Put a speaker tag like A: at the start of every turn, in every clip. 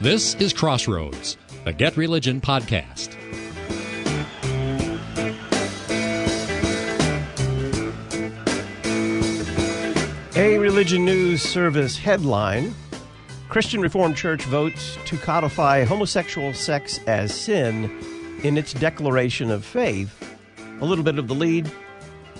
A: This is Crossroads, the Get Religion podcast.
B: A Religion News Service headline Christian Reformed Church votes to codify homosexual sex as sin in its declaration of faith. A little bit of the lead.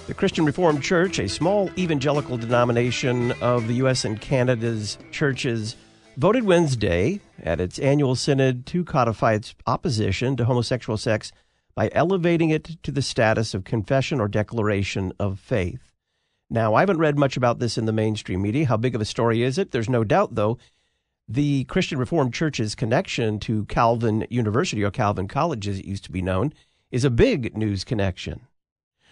B: The Christian Reformed Church, a small evangelical denomination of the U.S. and Canada's churches, voted Wednesday at its annual synod to codify its opposition to homosexual sex by elevating it to the status of confession or declaration of faith. Now, I haven't read much about this in the mainstream media. How big of a story is it? There's no doubt, though, the Christian Reformed Church's connection to Calvin University, or Calvin College as it used to be known, is a big news connection.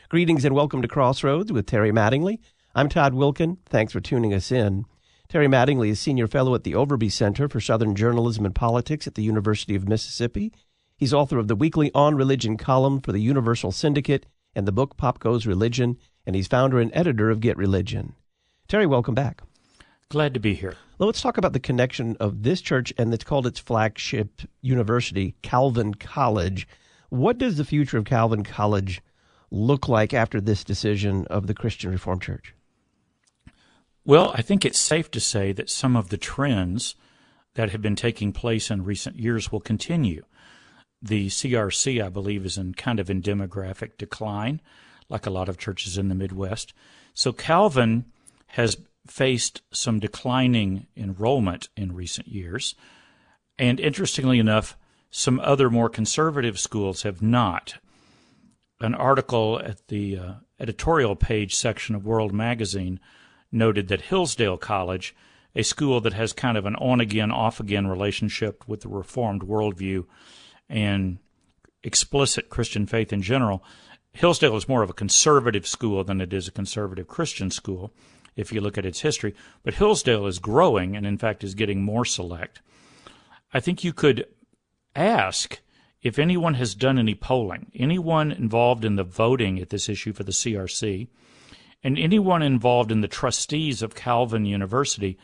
B: Greetings and welcome to Crossroads with Terry Mattingly. I'm Todd Wilken. Thanks for tuning us in. Terry Mattingly is Senior Fellow at the Overby Center for Southern Journalism and Politics at the University of Mississippi. He's author of the weekly On Religion column for the Universal Syndicate and the book Pop Goes Religion and he's founder and editor of Get Religion. Terry, welcome back.
C: Glad to be here.
B: Well, let's talk about the connection of this church and it's called its flagship university, Calvin College. What does the future of Calvin College look like after this decision of the Christian Reformed Church?
C: Well, I think it's safe to say that some of the trends that have been taking place in recent years will continue. The CRC, I believe, is in kind of in demographic decline like a lot of churches in the Midwest. So Calvin has faced some declining enrollment in recent years. And interestingly enough, some other more conservative schools have not. An article at the uh, editorial page section of World Magazine noted that Hillsdale College, a school that has kind of an on again, off again relationship with the Reformed worldview and explicit Christian faith in general, Hillsdale is more of a conservative school than it is a conservative Christian school, if you look at its history. But Hillsdale is growing and, in fact, is getting more select. I think you could ask if anyone has done any polling, anyone involved in the voting at this issue for the CRC, and anyone involved in the trustees of Calvin University.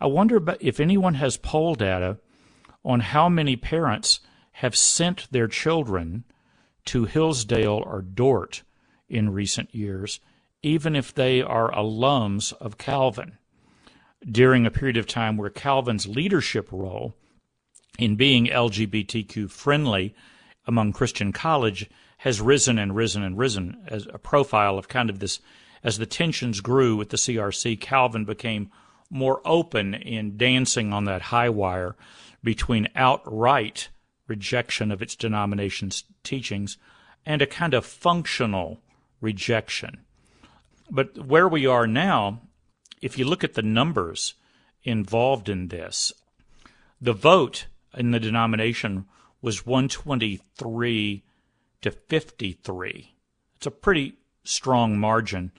C: I wonder if anyone has poll data on how many parents have sent their children to Hillsdale or Dordt in recent years, even if they are alums of Calvin, during a period of time where Calvin's leadership role in being LGBTQ friendly among Christian college has risen and risen and risen as a profile of kind of this as the tensions grew with the CRC, Calvin became more open in dancing on that high wire between outright rejection of its denomination's teachings and a kind of functional rejection. But where we are now, if you look at the numbers involved in this, the vote in the denomination was 123 to 53. It's a pretty strong margin.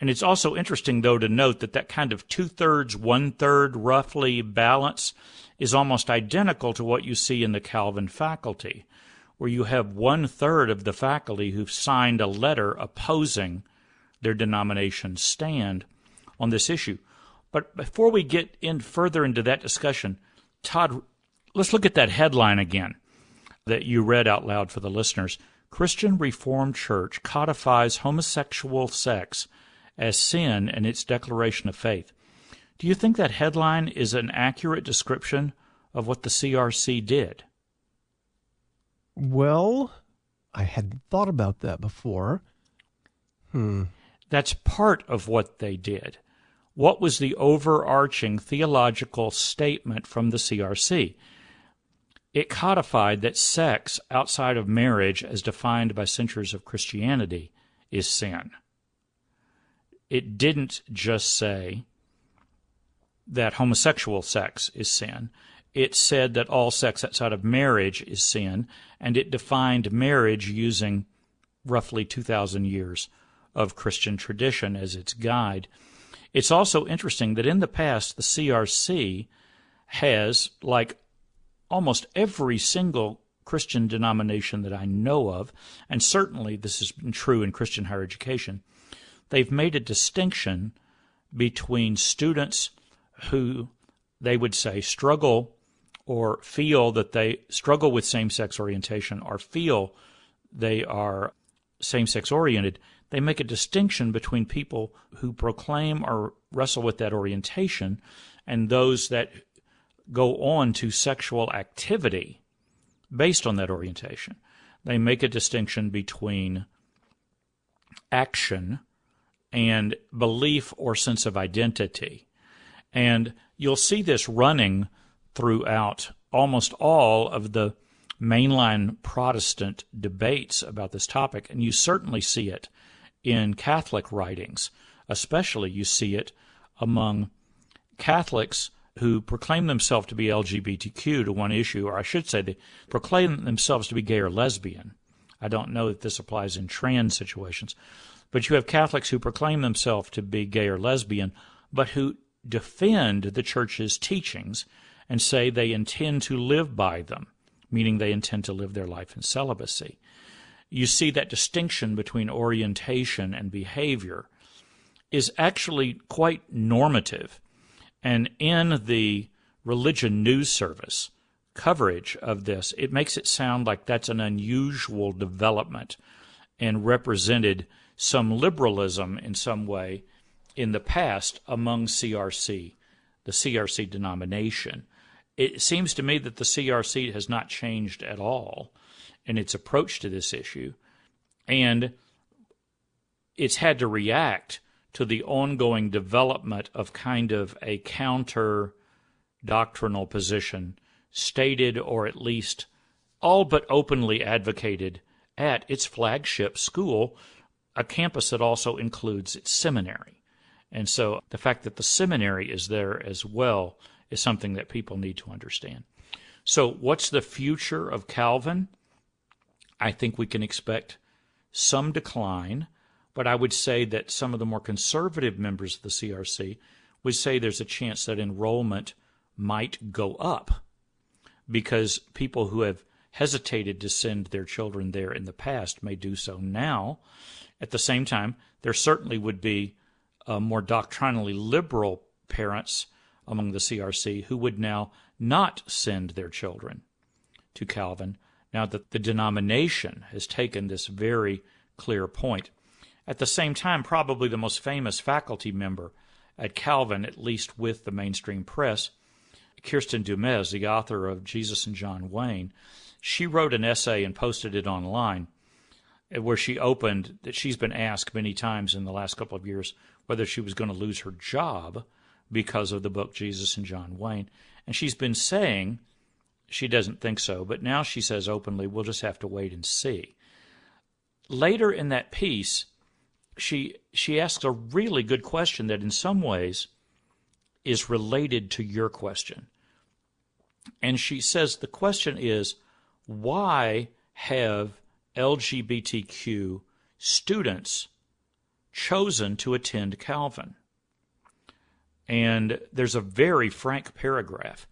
C: And it's also interesting, though, to note that that kind of two thirds, one third roughly balance is almost identical to what you see in the Calvin faculty, where you have one third of the faculty who've signed a letter opposing their denomination's stand on this issue. But before we get in further into that discussion, Todd, let's look at that headline again that you read out loud for the listeners. Christian Reformed Church codifies homosexual sex as sin in its declaration of faith. Do you think that headline is an accurate description of what the CRC did?
B: Well, I hadn't thought about that before. Hmm.
C: That's part of what they did. What was the overarching theological statement from the CRC? It codified that sex outside of marriage, as defined by centuries of Christianity, is sin. It didn't just say that homosexual sex is sin. It said that all sex outside of marriage is sin, and it defined marriage using roughly 2,000 years of Christian tradition as its guide. It's also interesting that in the past, the CRC has, like almost every single Christian denomination that I know of, and certainly this has been true in Christian higher education, they've made a distinction between students who they would say struggle or feel that they struggle with same sex orientation or feel they are same sex oriented, they make a distinction between people who proclaim or wrestle with that orientation and those that go on to sexual activity based on that orientation. They make a distinction between action and belief or sense of identity. And you'll see this running throughout almost all of the mainline Protestant debates about this topic, and you certainly see it in Catholic writings. Especially, you see it among Catholics who proclaim themselves to be LGBTQ to one issue, or I should say, they proclaim themselves to be gay or lesbian. I don't know that this applies in trans situations, but you have Catholics who proclaim themselves to be gay or lesbian, but who defend the church's teachings and say they intend to live by them, meaning they intend to live their life in celibacy. You see that distinction between orientation and behavior is actually quite normative. And in the religion news service coverage of this, it makes it sound like that's an unusual development and represented some liberalism in some way in the past among CRC, the CRC denomination. It seems to me that the CRC has not changed at all in its approach to this issue, and it's had to react to the ongoing development of kind of a counter doctrinal position stated or at least all but openly advocated at its flagship school, a campus that also includes its seminary. And so the fact that the seminary is there as well is something that people need to understand. So, what's the future of Calvin? I think we can expect some decline, but I would say that some of the more conservative members of the CRC would say there's a chance that enrollment might go up because people who have hesitated to send their children there in the past may do so now. At the same time, there certainly would be uh, more doctrinally liberal parents among the CRC who would now not send their children to Calvin now that the denomination has taken this very clear point. At the same time, probably the most famous faculty member at Calvin, at least with the mainstream press, Kristin Du Mez, the author of Jesus and John Wayne, she wrote an essay and posted it online where she opened that she's been asked many times in the last couple of years whether she was going to lose her job because of the book Jesus and John Wayne. And she's been saying she doesn't think so, but now she says openly, we'll just have to wait and see. Later in that piece, she she asks a really good question that in some ways is related to your question. And she says the question is why have LGBTQ students chosen to attend Calvin? And there's a very frank paragraph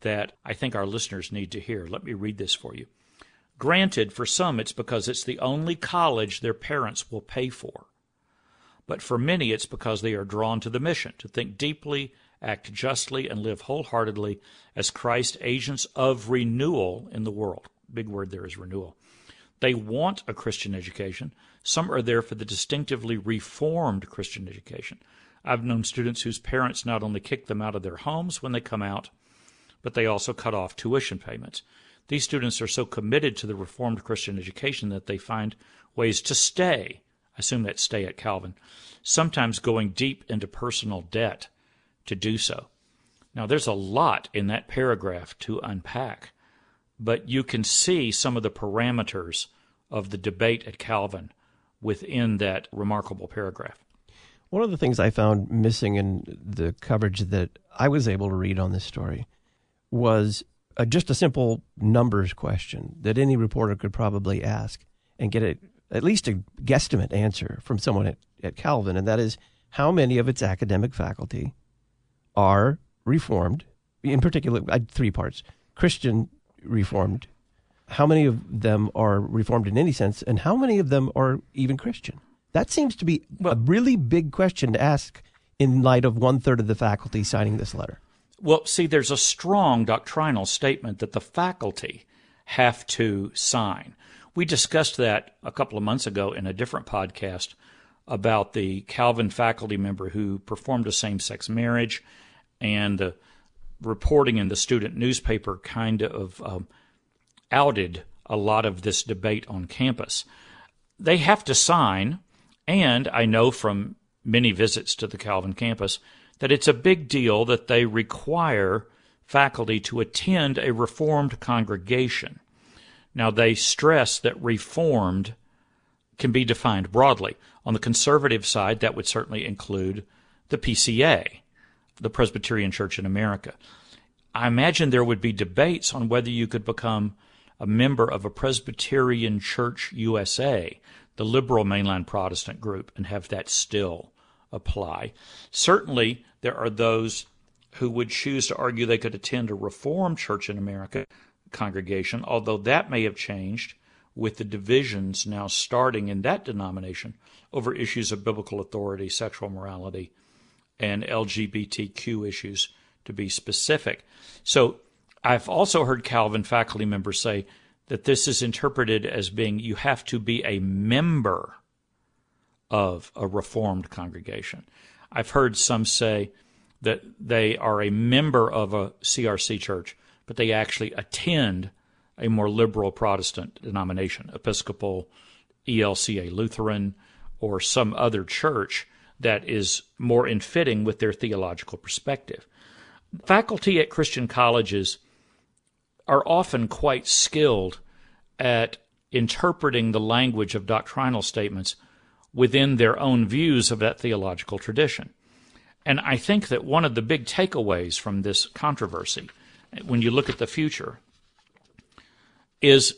C: that I think our listeners need to hear. Let me read this for you. Granted, for some, it's because it's the only college their parents will pay for. But for many, it's because they are drawn to the mission to think deeply, act justly, and live wholeheartedly as Christ agents of renewal in the world. Big word there is renewal. They want a Christian education. Some are there for the distinctively reformed Christian education. I've known students whose parents not only kick them out of their homes when they come out, but they also cut off tuition payments. These students are so committed to the Reformed Christian education that they find ways to stay. I assume that stay at Calvin, sometimes going deep into personal debt to do so. Now, there's a lot in that paragraph to unpack, but you can see some of the parameters of the debate at Calvin within that remarkable paragraph.
B: One of the things I found missing in the coverage that I was able to read on this story was a, just a simple numbers question that any reporter could probably ask and get a, at least a guesstimate answer from someone at, at Calvin, and that is how many of its academic faculty are Reformed, in particular, uh, three parts Christian Reformed, how many of them are Reformed in any sense, and how many of them are even Christian? That seems to be a really big question to ask in light of one third of the faculty signing this letter.
C: Well, see, there's a strong doctrinal statement that the faculty have to sign. We discussed that a couple of months ago in a different podcast about the Calvin faculty member who performed a same sex marriage, and the reporting in the student newspaper kind of um, outed a lot of this debate on campus. They have to sign, and I know from many visits to the Calvin campus that it's a big deal that they require faculty to attend a Reformed congregation. Now, they stress that Reformed can be defined broadly. On the conservative side, that would certainly include the PCA, the Presbyterian Church in America. I imagine there would be debates on whether you could become a member of a Presbyterian Church USA, the liberal mainline Protestant group, and have that still apply. Certainly, there are those who would choose to argue they could attend a Reformed Church in America congregation, although that may have changed with the divisions now starting in that denomination over issues of biblical authority, sexual morality, and LGBTQ issues, to be specific. So I've also heard Calvin faculty members say that this is interpreted as being you have to be a member of a Reformed congregation. I've heard some say that they are a member of a CRC church, but they actually attend a more liberal Protestant denomination, Episcopal, ELCA Lutheran, or some other church that is more in fitting with their theological perspective. Faculty at Christian colleges are often quite skilled at interpreting the language of doctrinal statements within their own views of that theological tradition. And I think that one of the big takeaways from this controversy, when you look at the future, is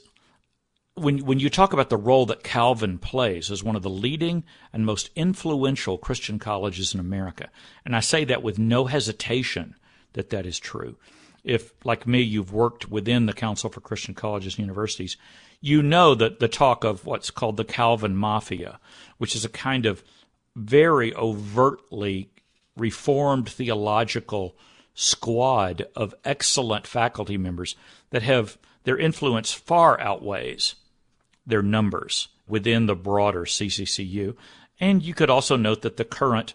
C: when when you talk about the role that Calvin plays as one of the leading and most influential Christian colleges in America, and I say that with no hesitation that that is true. If, like me, you've worked within the Council for Christian Colleges and Universities, you know that the talk of what's called the Calvin Mafia, which is a kind of very overtly reformed theological squad of excellent faculty members that have their influence far outweighs their numbers within the broader CCCU. And you could also note that the current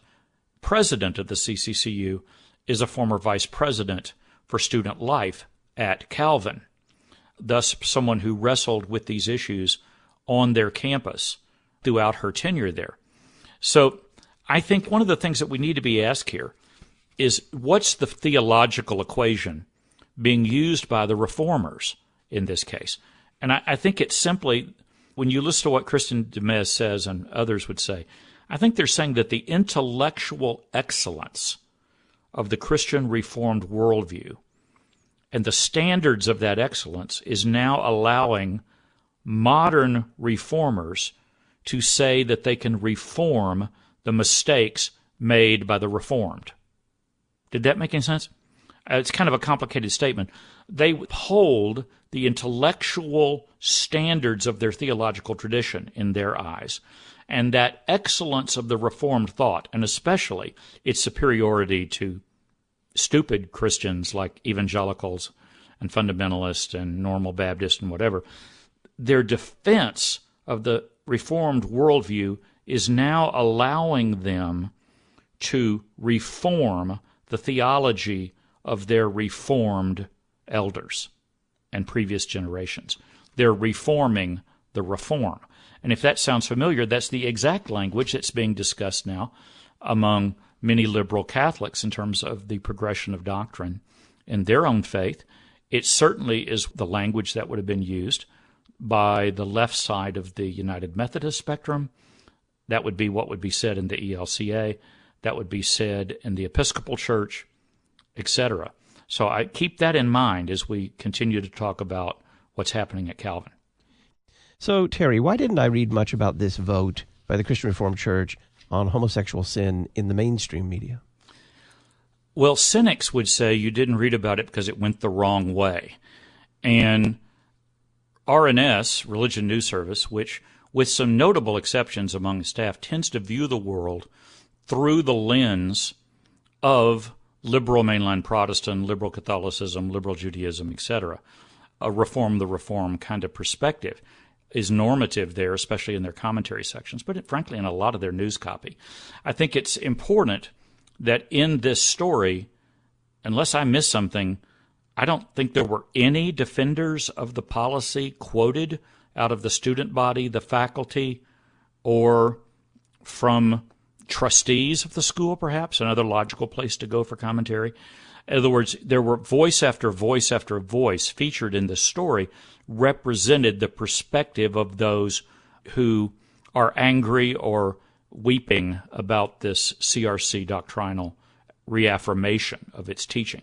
C: president of the CCCU is a former vice president for student life at Calvin, thus, someone who wrestled with these issues on their campus throughout her tenure there. So I think one of the things that we need to be asked here is what's the theological equation being used by the reformers in this case. And I, I think it's simply, when you listen to what Kristin Du Mez says and others would say, I think they're saying that the intellectual excellence of the Christian Reformed worldview and the standards of that excellence is now allowing modern reformers to say that they can reform the mistakes made by the Reformed. Did that make any sense? Uh, it's kind of a complicated statement. They hold the intellectual standards of their theological tradition in their eyes. And that excellence of the Reformed thought, and especially its superiority to stupid Christians like evangelicals and fundamentalists and normal Baptists and whatever, their defense of the Reformed worldview is now allowing them to reform the theology of their reformed elders and previous generations. They're reforming the reform. And if that sounds familiar, that's the exact language that's being discussed now among many liberal Catholics in terms of the progression of doctrine in their own faith. It certainly is the language that would have been used by the left side of the United Methodist spectrum. That would be what would be said in the ELCA. That would be said in the Episcopal Church etc. So I keep that in mind as we continue to talk about what's happening at Calvin.
B: So, Terry, why didn't I read much about this vote by the Christian Reformed Church on homosexual sin in the mainstream media?
C: Well, cynics would say you didn't read about it because it went the wrong way. And RNS, Religion News Service, which, with some notable exceptions among the staff, tends to view the world through the lens of liberal mainline Protestant, liberal Catholicism, liberal Judaism, etc. A reform the reform kind of perspective is normative there, especially in their commentary sections, but frankly in a lot of their news copy. I think it's important that in this story, unless I miss something, I don't think there were any defenders of the policy quoted out of the student body, the faculty, or from trustees of the school, perhaps, another logical place to go for commentary. In other words, there were voice after voice after voice featured in this story represented the perspective of those who are angry or weeping about this CRC doctrinal reaffirmation of its teaching.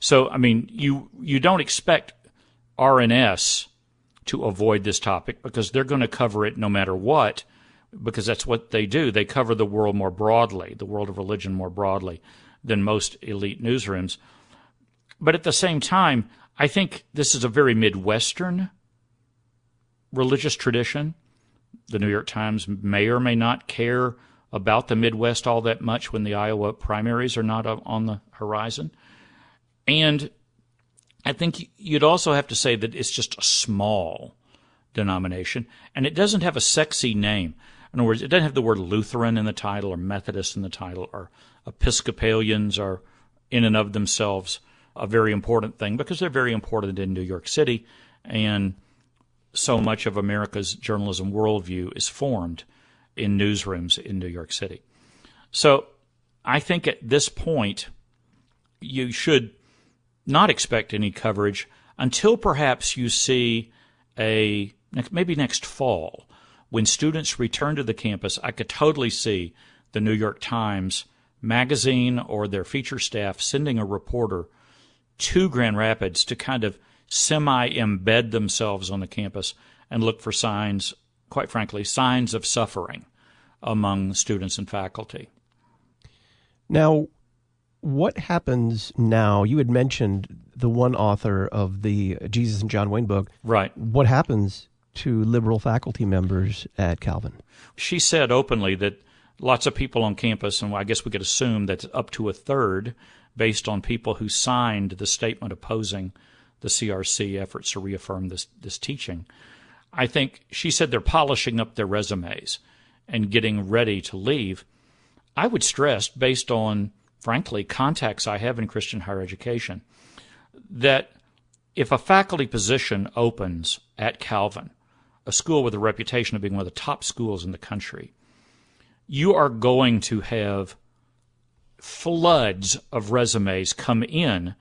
C: So, I mean, you you don't expect RNS to avoid this topic because they're going to cover it no matter what, because that's what they do. They cover the world more broadly, the world of religion more broadly than most elite newsrooms. But at the same time, I think this is a very Midwestern religious tradition. The New York Times may or may not care about the Midwest all that much when the Iowa primaries are not on the horizon. And I think you'd also have to say that it's just a small denomination, and it doesn't have a sexy name. In other words, it doesn't have the word Lutheran in the title or Methodist in the title or Episcopalians are in and of themselves a very important thing because they're very important in New York City, and so much of America's journalism worldview is formed in newsrooms in New York City. So I think at this point, you should not expect any coverage until perhaps you see a maybe next fall when students return to the campus. I could totally see the New York Times magazine or their feature staff sending a reporter to Grand Rapids to kind of semi embed themselves on the campus and look for signs, quite frankly, signs of suffering among students and faculty.
B: Now, what happens now? You had mentioned the one author of the Jesus and John Wayne book.
C: Right.
B: What happens to liberal faculty members at Calvin?
C: She said openly that lots of people on campus, and I guess we could assume that up to a third, based on people who signed the statement opposing the CRC efforts to reaffirm this this teaching. I think she said they're polishing up their resumes and getting ready to leave. I would stress, based on frankly, contacts I have in Christian higher education, that if a faculty position opens at Calvin, a school with a reputation of being one of the top schools in the country, you are going to have floods of resumes come in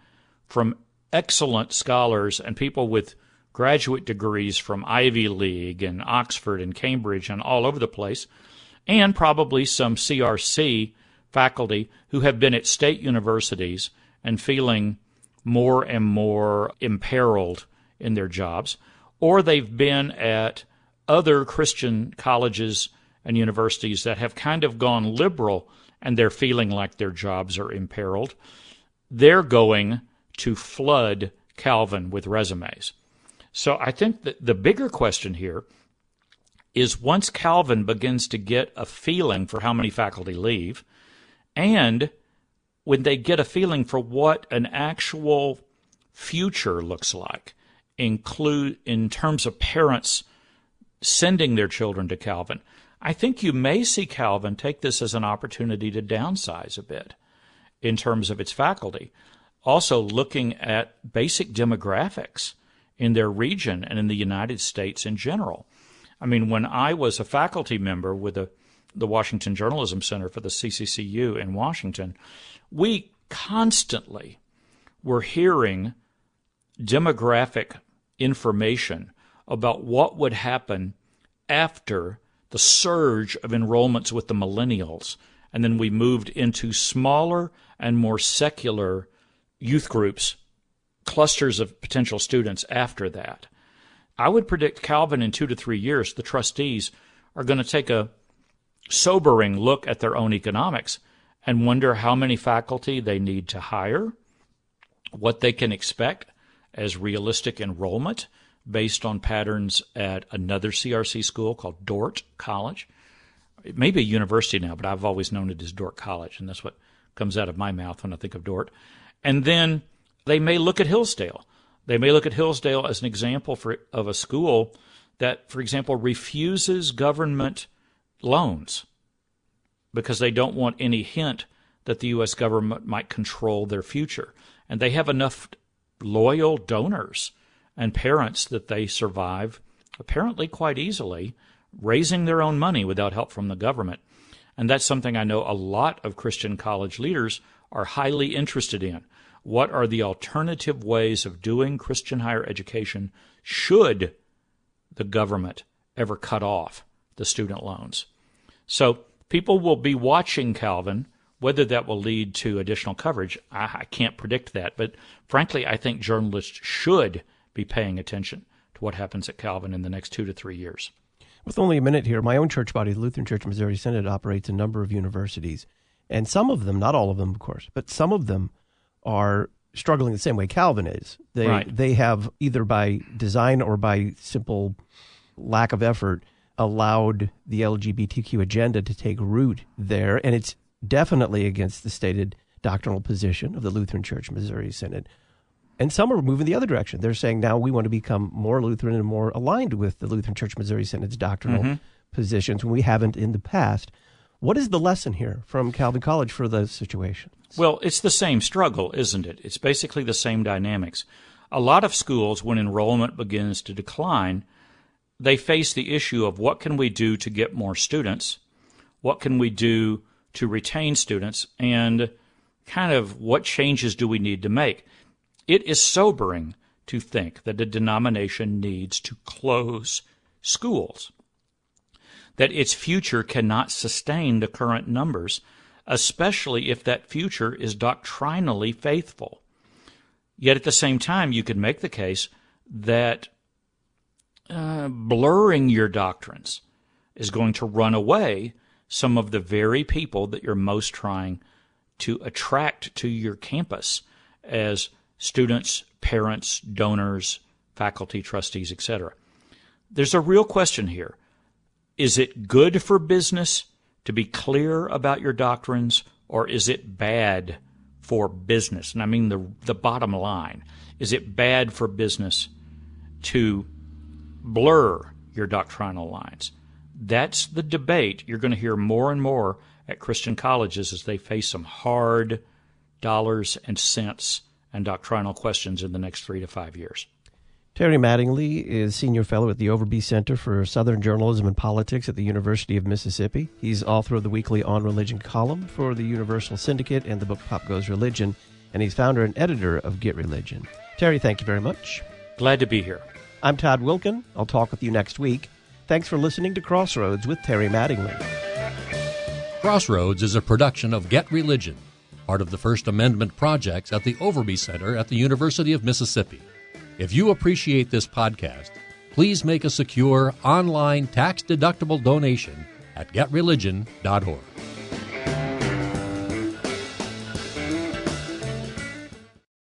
C: from excellent scholars and people with graduate degrees from Ivy League and Oxford and Cambridge and all over the place, and probably some CRC faculty who have been at state universities and feeling more and more imperiled in their jobs, or they've been at other Christian colleges and universities that have kind of gone liberal and they're feeling like their jobs are imperiled. They're going to flood Calvin with resumes. So I think that the bigger question here is once Calvin begins to get a feeling for how many faculty leave, and when they get a feeling for what an actual future looks like, include in terms of parents sending their children to Calvin, I think you may see Calvin take this as an opportunity to downsize a bit in terms of its faculty. Also, looking at basic demographics in their region and in the United States in general. I mean, when I was a faculty member with a the Washington Journalism Center for the CCCU in Washington, we constantly were hearing demographic information about what would happen after the surge of enrollments with the millennials. And then we moved into smaller and more secular youth groups, clusters of potential students after that. I would predict Calvin in two to three years, the trustees are going to take a sobering look at their own economics and wonder how many faculty they need to hire, what they can expect as realistic enrollment based on patterns at another CRC school called Dordt College. It may be a university now, but I've always known it as Dordt College, and that's what comes out of my mouth when I think of Dordt. And then they may look at Hillsdale. They may look at Hillsdale as an example for, of a school that, for example, refuses government loans because they don't want any hint that the U.S. government might control their future. And they have enough loyal donors and parents that they survive apparently quite easily, raising their own money without help from the government. And that's something I know a lot of Christian college leaders are highly interested in. What are the alternative ways of doing Christian higher education should the government ever cut off the student loans? So people will be watching Calvin. Whether that will lead to additional coverage, I, I can't predict that. But frankly, I think journalists should be paying attention to what happens at Calvin in the next two to three years.
B: With only a minute here, my own church body, the Lutheran Church Missouri Synod, operates a number of universities. And some of them, not all of them, of course, but some of them are struggling the same way Calvin is. They,
C: Right.
B: they have either by design or by simple lack of effort allowed the LGBTQ agenda to take root there. And it's definitely against the stated doctrinal position of the Lutheran Church Missouri Synod. And some are moving the other direction. They're saying now we want to become more Lutheran and more aligned with the Lutheran Church Missouri Synod's doctrinal mm-hmm. positions when we haven't in the past. What is the lesson here from Calvin College for the situation?
C: Well, it's the same struggle, isn't it? It's basically the same dynamics. A lot of schools, when enrollment begins to decline, they face the issue of what can we do to get more students? What can we do to retain students? And kind of what changes do we need to make? It is sobering to think that a denomination needs to close schools, that its future cannot sustain the current numbers, especially if that future is doctrinally faithful. Yet at the same time, you could make the case that uh, blurring your doctrines is going to run away some of the very people that you're most trying to attract to your campus as students, parents, donors, faculty, trustees, etc. There's a real question here. Is it good for business to be clear about your doctrines, or is it bad for business? And I mean the, the bottom line. Is it bad for business to blur your doctrinal lines? That's the debate you're going to hear more and more at Christian colleges as they face some hard dollars and cents and doctrinal questions in the next three to five years.
B: Terry Mattingly is senior fellow at the Overby Center for Southern Journalism and Politics at the University of Mississippi. He's author of the weekly On Religion column for the Universal Syndicate and the book Pop Goes Religion, and he's founder and editor of Get Religion. Terry, thank you very much.
C: Glad to be here.
B: I'm Todd Wilken. I'll talk with you next week. Thanks for listening to Crossroads with Terry Mattingly.
A: Crossroads is a production of Get Religion, part of the First Amendment projects at the Overby Center at the University of Mississippi. If you appreciate this podcast, please make a secure online tax deductible donation at getreligion.org.